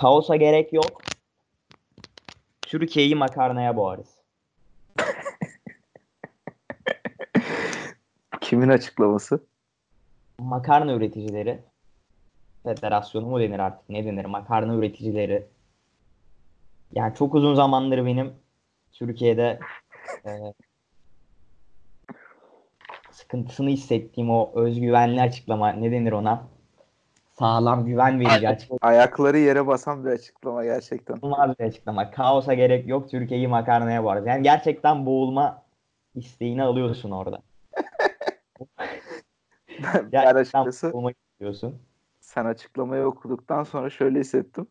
Kaosa gerek yok. Türkiye'yi makarnaya boğarız. Kimin açıklaması? Makarna üreticileri federasyonu mu denir artık ne denir makarna üreticileri yani çok uzun zamandır benim Türkiye'de e, sıkıntısını hissettiğim o özgüvenli açıklama ne denir ona sağlam güven verici açıklama Ayakları yere basan bir açıklama gerçekten. olmaz bir açıklama kaosa gerek yok Türkiye'yi makarnaya boğarız yani gerçekten boğulma isteğini alıyorsun orada ben gerçekten açıkçası istiyorsun sen açıklamayı okuduktan sonra şöyle hissettim.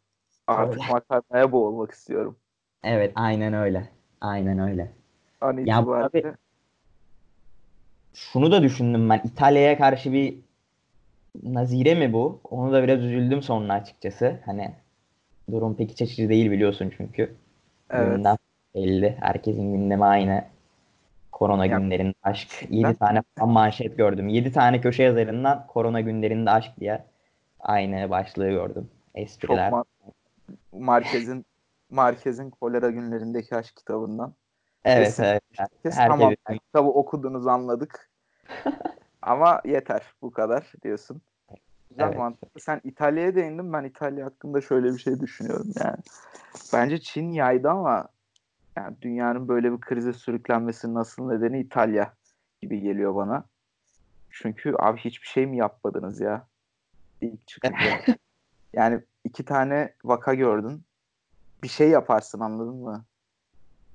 Artık Öyle. makarnaya boğulmak istiyorum. evet aynen öyle aynen öyle An Ya bu şunu da düşündüm ben. İtalya'ya karşı bir nazire mi bu? Onu da biraz üzüldüm sonra açıkçası. Hani durum pek iç açıcı değil biliyorsun çünkü. evet. Gündem belli. Herkesin gündemi aynı. Korona Ya, günlerinde aşk. ben- 7 tane falan manşet gördüm. 7 tane köşe yazarından korona günlerinde aşk diye aynı başlığı gördüm. Çok Espriler. ma- Markez'in Markez'in kolera günlerindeki aşk kitabından. evet, Kesin. evet. Herkes Herkes- tamam kitabı okudunuz anladık. Ama yeter bu kadar diyorsun. Güzel Evet. mantıklı. Sen İtalya'ya değindin. Ben İtalya hakkında şöyle bir şey düşünüyorum yani. Bence Çin yaydı ama yani dünyanın böyle bir krize sürüklenmesinin asıl nedeni İtalya gibi geliyor bana. Çünkü abi hiçbir şey mi yapmadınız ya? İlk çıkınca. yani iki tane vaka gördün. Bir şey yaparsın anladın mı?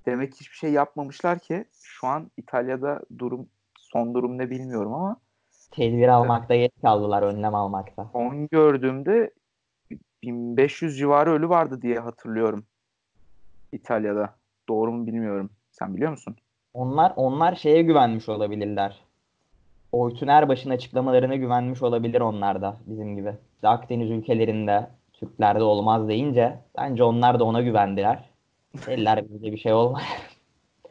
Demek hiçbir şey yapmamışlar ki şu an İtalya'da durum son durum ne bilmiyorum ama Tedbir almakta geç kaldılar. Önlem almakta. son gördüğümde 1500 civarı ölü vardı diye hatırlıyorum İtalya'da. Doğru mu bilmiyorum. Sen biliyor musun? Onlar onlar şeye güvenmiş olabilirler. Oytun Erbaş'ın açıklamalarına güvenmiş olabilir onlar da bizim gibi. İşte Akdeniz ülkelerinde Türklerde olmaz deyince bence onlar da ona güvendiler. Dediler bize bir şey olmaz.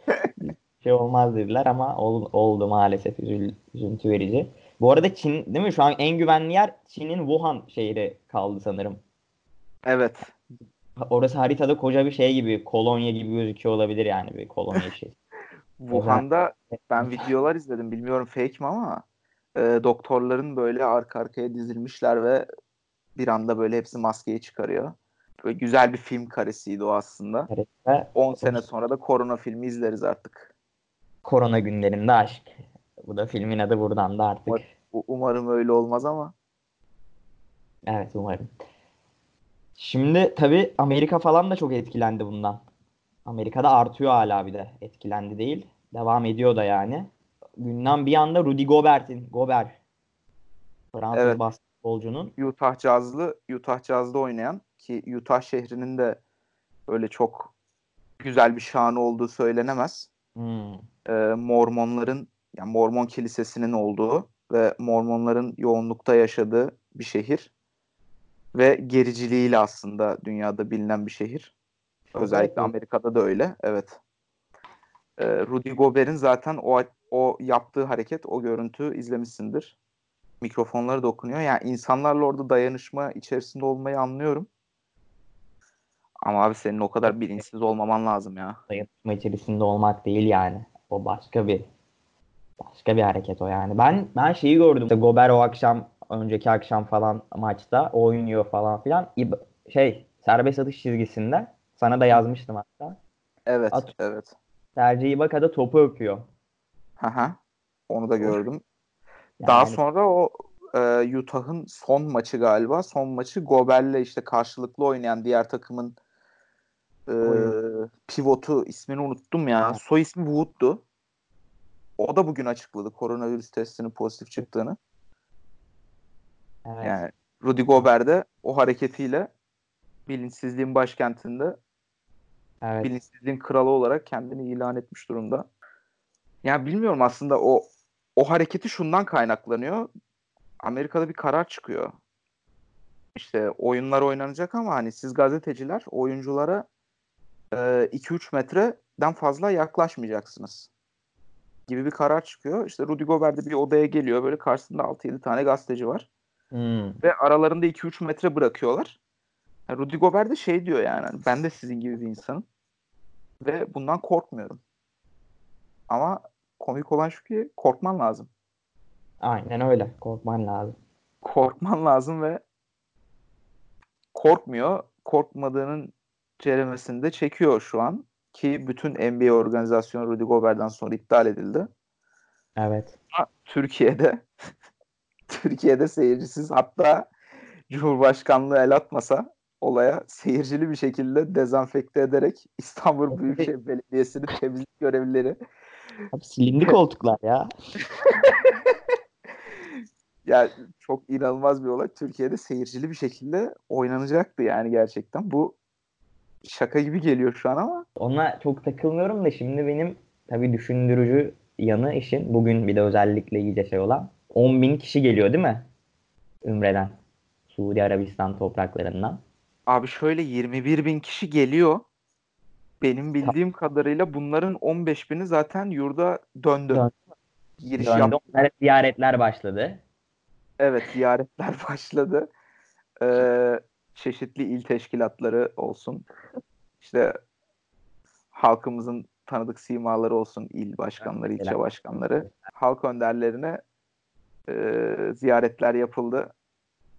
bir şey olmaz dediler ama ol- oldu maalesef üzül- üzüntü verici. Bu arada Çin değil mi? Şu an en güvenli yer Çin'in Wuhan şehri kaldı sanırım. Evet. Orası haritada koca bir şey gibi, kolonya gibi gözüküyor olabilir yani bir kolonya şey. Wuhan'da ben videolar izledim. Bilmiyorum fake mi ama e, doktorların böyle arka arkaya dizilmişler ve bir anda böyle hepsi maskeyi çıkarıyor. Böyle güzel bir film karesiydi o aslında. Ve 10 sene sonra da korona filmi izleriz artık. Korona günlerinde aşk. Bu da filmin adı buradan da artık. Umarım öyle olmaz ama Evet umarım. Şimdi tabii Amerika falan da çok etkilendi bundan. Amerika'da artıyor hala bir de. Etkilendi değil. Devam ediyor da yani. Günden bir anda Rudy Gobert'in, Gobert. Fransız Evet. basketbolcunun. Utah Jazz'lı Utah Jazz'da oynayan ki Utah şehrinin de öyle çok güzel bir şanı olduğu söylenemez. Hmm. Ee, Mormonların yani Mormon kilisesinin olduğu ve Mormonların yoğunlukta yaşadığı bir şehir ve gericiliğiyle aslında dünyada bilinen bir şehir. Özellikle. Amerika'da da öyle. Evet. Ee, Rudy Gobert'in zaten o o yaptığı hareket, o görüntü izlemişsindir. Mikrofonları dokunuyor. Yani insanlarla orada dayanışma içerisinde olmayı anlıyorum. Ama abi senin o kadar bilinçsiz olmaman lazım ya. dayanışma içerisinde olmak değil yani. O başka bir başka bir hareket o yani. Ben ben şeyi gördüm. İşte Gober o akşam önceki akşam falan maçta oynuyor falan filan. Şey serbest atış çizgisinde sana da yazmıştım hatta. Evet, At- evet. Sergi Ibaka topu öpüyor. Haha. Onu da gördüm. Yani Daha sonra o e, Utah'ın son maçı galiba. Son maçı Gober'le işte karşılıklı oynayan diğer takımın e, Oyun. pivotu ismini unuttum ya. Evet. Soy ismi Wood'du. O da bugün açıkladı koronavirüs testinin pozitif çıktığını. evet. Yani Rudy Gobert de o hareketiyle bilinçsizliğin başkentinde evet. bilinçsizliğin kralı olarak kendini ilan etmiş durumda. Yani bilmiyorum aslında o o hareketi şundan kaynaklanıyor. Amerika'da bir karar çıkıyor. İşte oyunlar oynanacak ama hani siz gazeteciler oyunculara e, 2-3 metreden fazla yaklaşmayacaksınız gibi bir karar çıkıyor. İşte Rudy Gobert de bir odaya geliyor. Böyle karşısında 6-7 tane gazeteci var. Hmm. Ve aralarında 2-3 metre bırakıyorlar. Rudy Gobert de şey diyor yani hani ben de sizin gibi bir insanım ve bundan korkmuyorum. Ama komik olan şu ki korkman lazım. Aynen öyle. Korkman lazım. Korkman lazım ve korkmuyor. Korkmadığının ceremesini de çekiyor şu an. Ki bütün NBA organizasyonu Rudy Gobert'den sonra iptal edildi. Evet. Ama Türkiye'de Türkiye'de seyircisiz hatta Cumhurbaşkanlığı el atmasa olaya seyircili bir şekilde dezenfekte ederek İstanbul Büyükşehir Belediyesi'nin temizlik görevlileri Abi silindi koltuklar ya. ya çok inanılmaz bir olay. Türkiye'de seyircili bir şekilde oynanacaktı yani gerçekten. Bu şaka gibi geliyor şu an ama Ona çok takılmıyorum da şimdi benim tabii düşündürücü yanı işin bugün bir de özellikle iyice şey olan 10 bin kişi geliyor değil mi? Ümre'den. Suudi Arabistan topraklarından. abi şöyle 21 bin kişi geliyor. Benim bildiğim kadarıyla bunların 15 bini zaten yurda döndü. Döndü. Giriş Döndü. yaptı. Onlara ziyaretler başladı. Evet ziyaretler başladı. Ee, çeşitli il teşkilatları olsun. İşte halkımızın tanıdık simaları olsun. il başkanları, ilçe başkanları. Halk önderlerine e, ziyaretler yapıldı.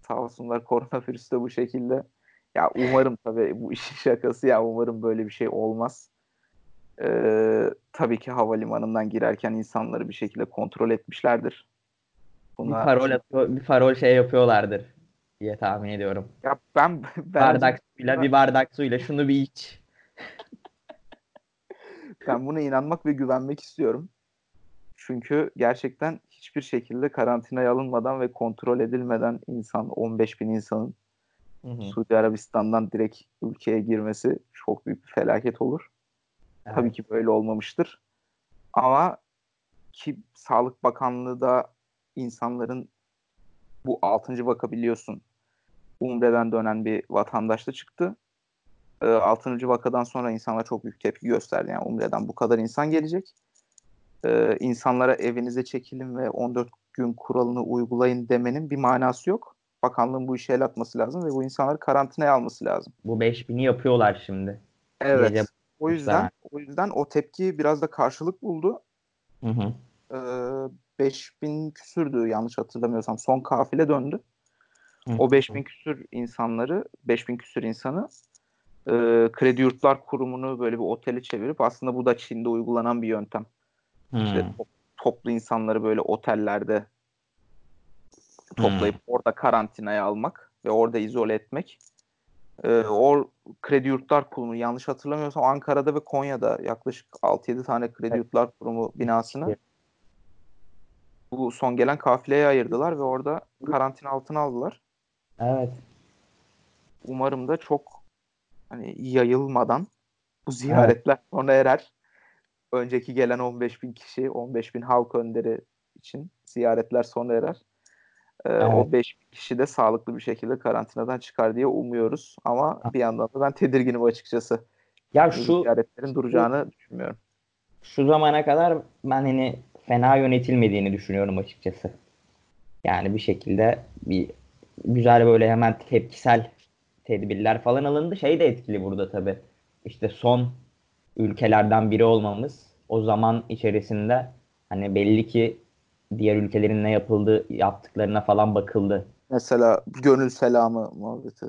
Sağ olsunlar koronavirüs de bu şekilde. Ya umarım tabii bu işin şakası ya umarım böyle bir şey olmaz. Ee, tabii ki havalimanından girerken insanları bir şekilde kontrol etmişlerdir. Bir Buna- parol atıyor, bir parol şey yapıyorlardır diye tahmin ediyorum. Ya ben, ben bardak suyla bir bardak suyla şunu bir iç. ben buna inanmak ve güvenmek istiyorum. Çünkü gerçekten hiçbir şekilde karantinaya alınmadan ve kontrol edilmeden insan 15 bin insanın Hı hı. Suudi Arabistan'dan direkt ülkeye girmesi çok büyük bir felaket olur. Evet. Tabii ki böyle olmamıştır. Ama ki Sağlık Bakanlığı da insanların bu 6. vaka biliyorsun Umre'den dönen bir vatandaş da çıktı. 6. vakadan sonra insanlar çok büyük tepki gösterdi. Yani Umre'den bu kadar insan gelecek. Ee, insanlara evinize çekilin ve 14 gün kuralını uygulayın demenin bir manası yok. Bakanlığın bu işe el atması lazım ve bu insanları karantinaya alması lazım. Bu 5000'i yapıyorlar şimdi. Evet. Gece- O yüzden o yüzden o tepki biraz da karşılık buldu. Hı hı. Ee, 5000 küsürdü yanlış hatırlamıyorsam. Son kafile döndü. Hı. O 5000 küsür insanları, 5000 küsür insanı e, Kredi Yurtlar Kurumu'nu böyle bir otele çevirip aslında bu da Çin'de uygulanan bir yöntem. Hı. İşte to- toplu insanları böyle otellerde toplayıp orada karantinaya almak ve orada izole etmek. Ee, o Kredi Yurtlar Kurumu yanlış hatırlamıyorsam Ankara'da ve Konya'da yaklaşık 6-7 tane Kredi. Yurtlar Kurumu binasını Evet. Bu son gelen kafileye ayırdılar ve orada karantina altına aldılar. Evet. Umarım da çok hani yayılmadan bu ziyaretler sona erer. Önceki gelen 15 bin kişi, 15 bin halk önderi için ziyaretler sona erer. Ee, Evet. O 5 bin kişi de sağlıklı bir şekilde karantinadan çıkar diye umuyoruz. Ama bir yandan da ben tedirginim açıkçası. Ya şu ziyaretlerin duracağını düşünmüyorum. şu zamana kadar ben hani fena yönetilmediğini düşünüyorum açıkçası. Yani bir şekilde bir güzel böyle hemen tepkisel tedbirler falan alındı. Şey de etkili burada tabii. İşte son ülkelerden biri olmamız o zaman içerisinde hani belli ki diğer ülkelerin ne yapıldığı yaptıklarına falan bakıldı. Mesela gönül selamı muhabbeti.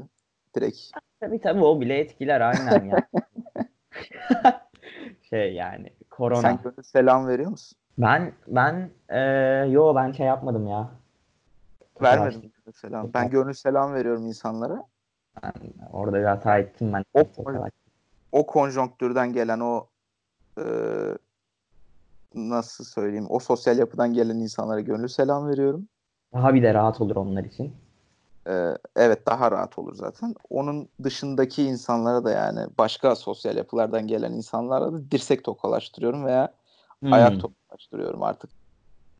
Direkt. Tabii tabii o bile etkiler aynen ya. şey yani korona. Sen gönül selam veriyor musun? Ben ben eee, yo ben şey yapmadım ya. Vermedim gönül selam. Ben gönül selam veriyorum insanlara. Ben orada bir hata ettim ben. O- o konjonktürden gelen o e, nasıl söyleyeyim o sosyal yapıdan gelen insanlara gönül selam veriyorum. Daha bir de rahat olur onlar için. Evet daha rahat olur zaten. Onun dışındaki insanlara da yani başka sosyal yapılardan gelen insanlara da dirsek tokalaştırıyorum veya Hmm. ayak tokalaştırıyorum artık.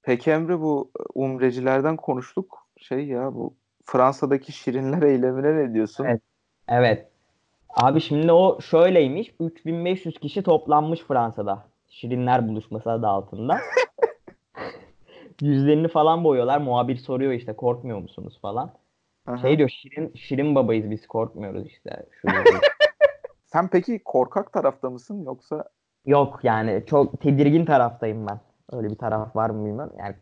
Peki Emre bu umrecilerden konuştuk. Şey ya bu Fransa'daki şirinler eylemine ne diyorsun? Evet. Evet. Abi şimdi o şöyleymiş. 3500 kişi toplanmış Fransa'da. Şirinler buluşması adı altında. Yüzlerini falan boyuyorlar. Muhabir soruyor işte korkmuyor musunuz falan. Aha. Şey diyor Şirin, Şirin babayız biz korkmuyoruz işte. Sen peki korkak tarafta mısın yoksa Yok yani çok tedirgin taraftayım ben. Öyle bir taraf var mı bilmiyorum. Yani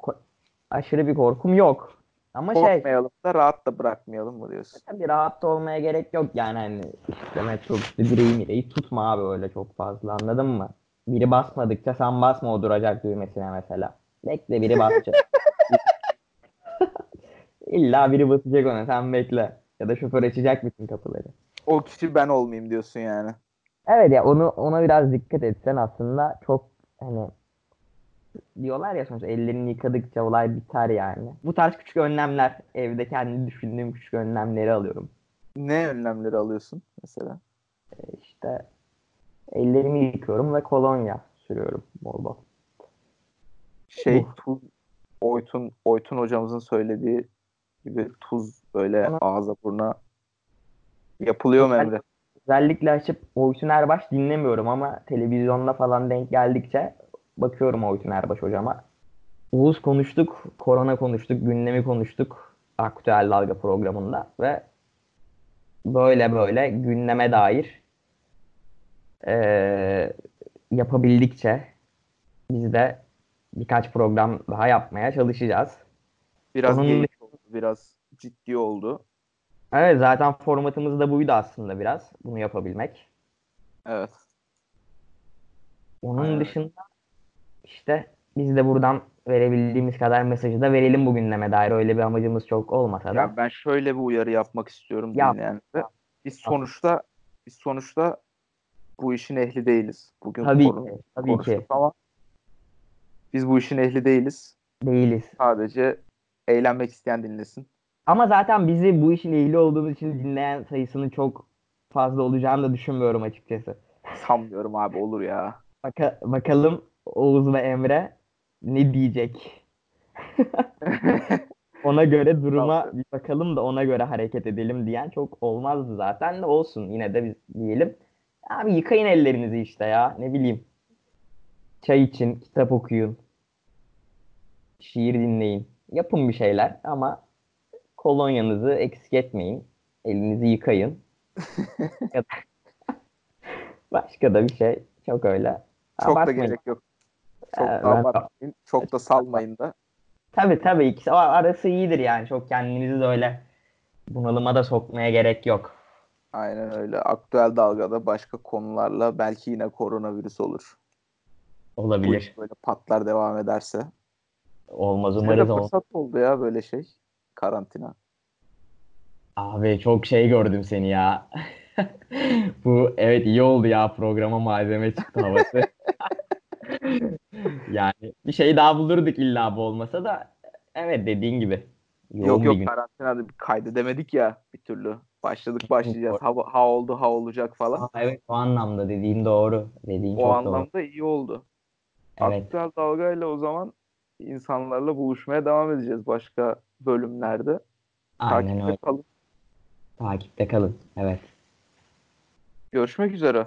aşırı bir korkum yok. Ama şey korkmayalım da rahat da bırakmayalım mı diyorsun? tabii rahat da olmaya gerek yok yani hani işte metrobüste direği mireği tutma abi öyle çok fazla anladın mı? Biri basmadıkça sen basma o duracak düğmesine mesela. Bekle biri basacak. İlla biri basacak ona sen bekle. Ya da şoför açacak bütün kapıları. O kişi ben olmayayım diyorsun yani. Evet ya onu ona biraz dikkat etsen aslında çok hani diyorlar ya sonuçta ellerini yıkadıkça olay biter yani. Bu tarz küçük önlemler evde kendi düşündüğüm küçük önlemleri alıyorum. Ne önlemleri alıyorsun mesela? İşte ellerimi yıkıyorum ve kolonya sürüyorum bol bol. Şey Bu. tuz Oytun Oytun hocamızın söylediği gibi tuz böyle Ama- ağza buruna yapılıyor mu Emre? Özellikle açıp Oytun Erbaş dinlemiyorum ama televizyonda falan denk geldikçe bakıyorum Oytun Erbaş hocama. Uğuz konuştuk, korona konuştuk, gündemi konuştuk aktüel dalga programında ve böyle böyle gündeme dair eee, yapabildikçe biz de birkaç program daha yapmaya çalışacağız. Biraz Onun geyik oldu, biraz ciddi oldu. Evet zaten formatımız da buydu aslında biraz bunu yapabilmek. Evet. Onun Aynen. dışında işte biz de buradan verebildiğimiz kadar mesajı da verelim bu gündeme dair. Öyle bir amacımız çok olmasa da. Ya ben şöyle bir uyarı yapmak istiyorum Yap. dinleyenlere. Biz sonuçta biz sonuçta bu işin ehli değiliz. Bugün Tabii konu- ki, tabii ki ama biz bu işin ehli değiliz. değiliz. Sadece eğlenmek isteyen dinlesin. Ama zaten bizi bu işin ehli olduğumuz için dinleyen sayısının çok fazla olacağını da düşünmüyorum açıkçası. Sanmıyorum abi olur ya. Baka- bakalım Oğuz ve Emre ne diyecek? Ona göre duruma bir bakalım da ona göre hareket edelim diyen çok olmazdı zaten de olsun yine de biz diyelim. Abi yıkayın ellerinizi işte ya ne bileyim. Çay için, kitap okuyun. Şiir dinleyin. Yapın bir şeyler ama kolonyanızı eksik etmeyin. Elinizi yıkayın. Da- Başka da bir şey çok öyle. Çok da Abartmayın. gerek yok. Çok Ee, da abartmayın. Çok da salmayın da. Tabii tabii ikisi arası iyidir yani. Çok kendinizi de öyle bunalıma da sokmaya gerek yok. Aynen öyle. Aktüel dalgada başka konularla belki yine koronavirüs olur. Bu Olabilir. iş böyle patlar devam ederse. Olmaz umarız olmaz. fırsat oldu ya böyle şey. Karantina. Abi çok şey gördüm seni ya. Bu evet iyi oldu ya programa malzeme çıktı havası. Yani bir şey daha bulurduk illa bu olmasa da evet dediğin gibi. Yoğun Yok yok karantinada kaydedemedik ya bir türlü. Başladık başlayacağız. Ha, ha oldu ha olacak falan. Aa, evet o anlamda dediğin doğru. Dediğin o çok doğru. anlamda iyi oldu. Evet. Aktüel dalgayla o zaman insanlarla buluşmaya devam edeceğiz başka bölümlerde. Aynen Takipte öyle. kalın. Takipte kalın. Evet. Görüşmek üzere.